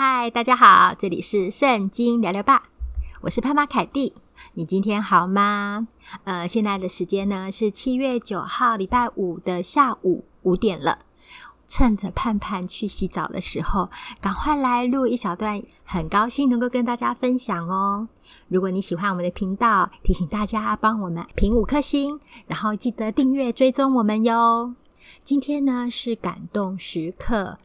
嗨，大家好，这里是圣经聊聊吧，我是潘妈凯蒂。你今天好吗？呃，现在的时间呢是七月九号礼拜五的下午五点了。趁着盼盼去洗澡的时候，赶快来录一小段，很高兴能够跟大家分享哦。如果你喜欢我们的频道，提醒大家帮我们评五颗星，然后记得订阅追踪我们哟。今天呢是感动时刻。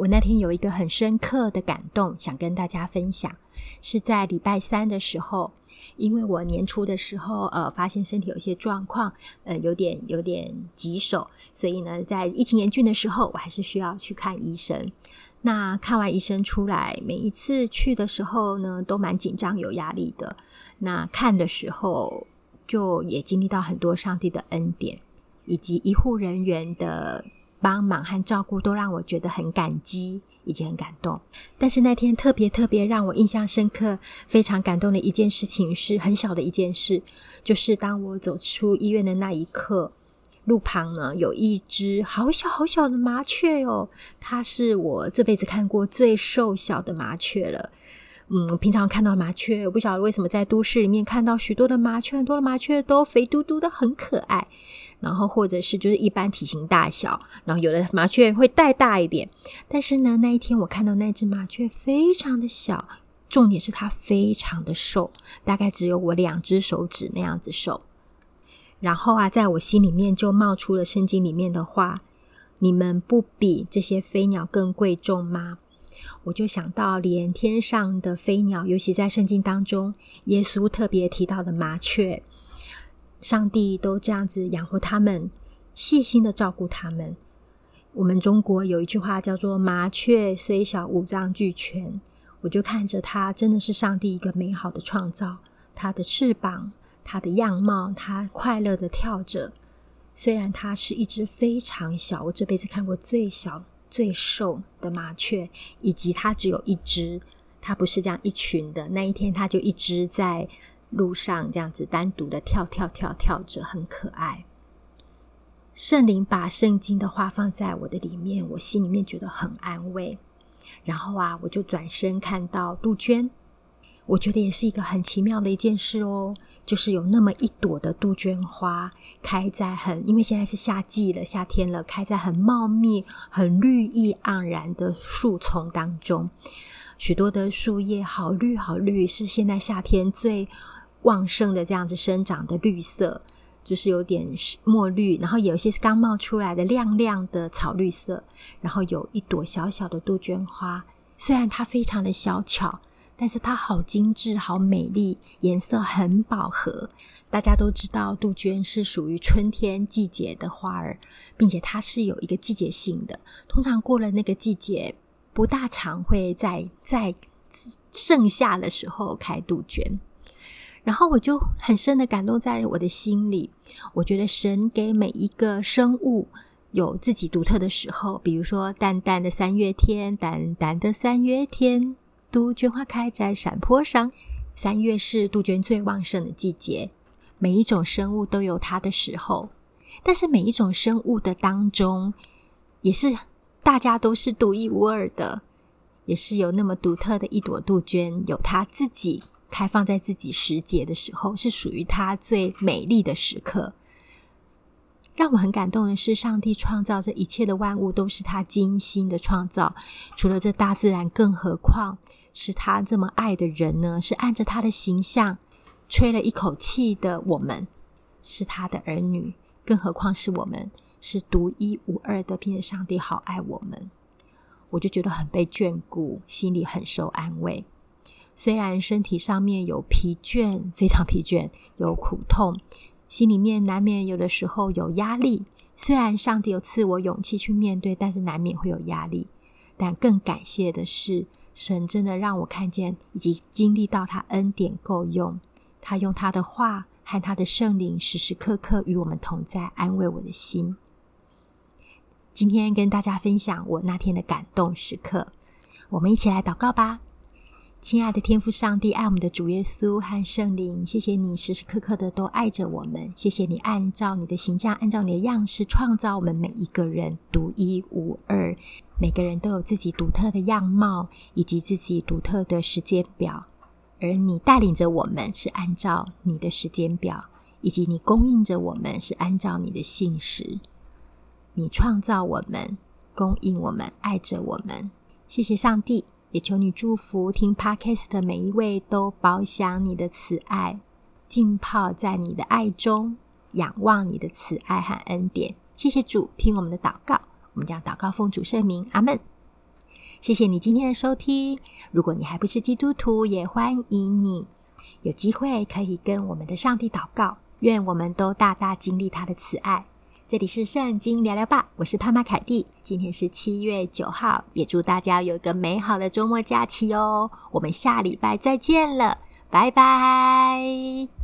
我那天有一个很深刻的感动，想跟大家分享，是在礼拜三的时候，因为我年初的时候，呃，发现身体有些状况，呃，有点有点棘手，所以呢，在疫情严峻的时候，我还是需要去看医生。那看完医生出来，每一次去的时候呢，都蛮紧张、有压力的。那看的时候，就也经历到很多上帝的恩典，以及医护人员的。帮忙和照顾都让我觉得很感激，以及很感动。但是那天特别特别让我印象深刻、非常感动的一件事情，是很小的一件事，就是当我走出医院的那一刻，路旁呢有一只好小好小的麻雀哦，它是我这辈子看过最瘦小的麻雀了。嗯，平常看到麻雀，我不晓得为什么在都市里面看到许多的麻雀，很多的麻雀都肥嘟嘟的，很可爱。然后或者是就是一般体型大小，然后有的麻雀会带大一点。但是呢，那一天我看到那只麻雀非常的小，重点是它非常的瘦，大概只有我两只手指那样子瘦。然后啊，在我心里面就冒出了圣经里面的话：“你们不比这些飞鸟更贵重吗？”我就想到，连天上的飞鸟，尤其在圣经当中，耶稣特别提到的麻雀，上帝都这样子养活他们，细心的照顾他们。我们中国有一句话叫做“麻雀虽小，五脏俱全”。我就看着它，真的是上帝一个美好的创造。它的翅膀，它的样貌，它快乐的跳着。虽然它是一只非常小，我这辈子看过最小。最瘦的麻雀，以及它只有一只，它不是这样一群的。那一天，它就一只在路上这样子单独的跳跳跳跳着，很可爱。圣灵把圣经的话放在我的里面，我心里面觉得很安慰。然后啊，我就转身看到杜鹃。我觉得也是一个很奇妙的一件事哦，就是有那么一朵的杜鹃花开在很，因为现在是夏季了，夏天了，开在很茂密、很绿意盎然的树丛当中，许多的树叶好绿好绿，是现在夏天最旺盛的这样子生长的绿色，就是有点墨绿，然后有些是刚冒出来的亮亮的草绿色，然后有一朵小小的杜鹃花，虽然它非常的小巧。但是它好精致，好美丽，颜色很饱和。大家都知道，杜鹃是属于春天季节的花儿，并且它是有一个季节性的。通常过了那个季节，不大常会在在盛夏的时候开杜鹃。然后我就很深的感动在我的心里。我觉得神给每一个生物有自己独特的时候，比如说淡淡的三月天，淡淡的三月天。杜鹃花开在山坡上，三月是杜鹃最旺盛的季节。每一种生物都有它的时候，但是每一种生物的当中，也是大家都是独一无二的，也是有那么独特的一朵杜鹃，有它自己开放在自己时节的时候，是属于它最美丽的时刻。让我很感动的是，上帝创造这一切的万物都是他精心的创造，除了这大自然，更何况。是他这么爱的人呢？是按着他的形象吹了一口气的我们，是他的儿女，更何况是我们，是独一无二的，并且上帝好爱我们，我就觉得很被眷顾，心里很受安慰。虽然身体上面有疲倦，非常疲倦，有苦痛，心里面难免有的时候有压力。虽然上帝有赐我勇气去面对，但是难免会有压力。但更感谢的是。神真的让我看见以及经历到他恩典够用，他用他的话和他的圣灵时时刻刻与我们同在，安慰我的心。今天跟大家分享我那天的感动时刻，我们一起来祷告吧。亲爱的天父上帝，爱我们的主耶稣和圣灵，谢谢你时时刻刻的都爱着我们。谢谢你按照你的形象，按照你的样式创造我们每一个人，独一无二。每个人都有自己独特的样貌，以及自己独特的时间表。而你带领着我们，是按照你的时间表，以及你供应着我们，是按照你的信实。你创造我们，供应我们，爱着我们。谢谢上帝。也求你祝福听 Podcast 的每一位，都饱享你的慈爱，浸泡在你的爱中，仰望你的慈爱和恩典。谢谢主，听我们的祷告，我们将祷告奉主圣名，阿门。谢谢你今天的收听。如果你还不是基督徒，也欢迎你有机会可以跟我们的上帝祷告，愿我们都大大经历他的慈爱。这里是圣经聊聊吧，我是帕玛凯蒂。今天是七月九号，也祝大家有一个美好的周末假期哦。我们下礼拜再见了，拜拜。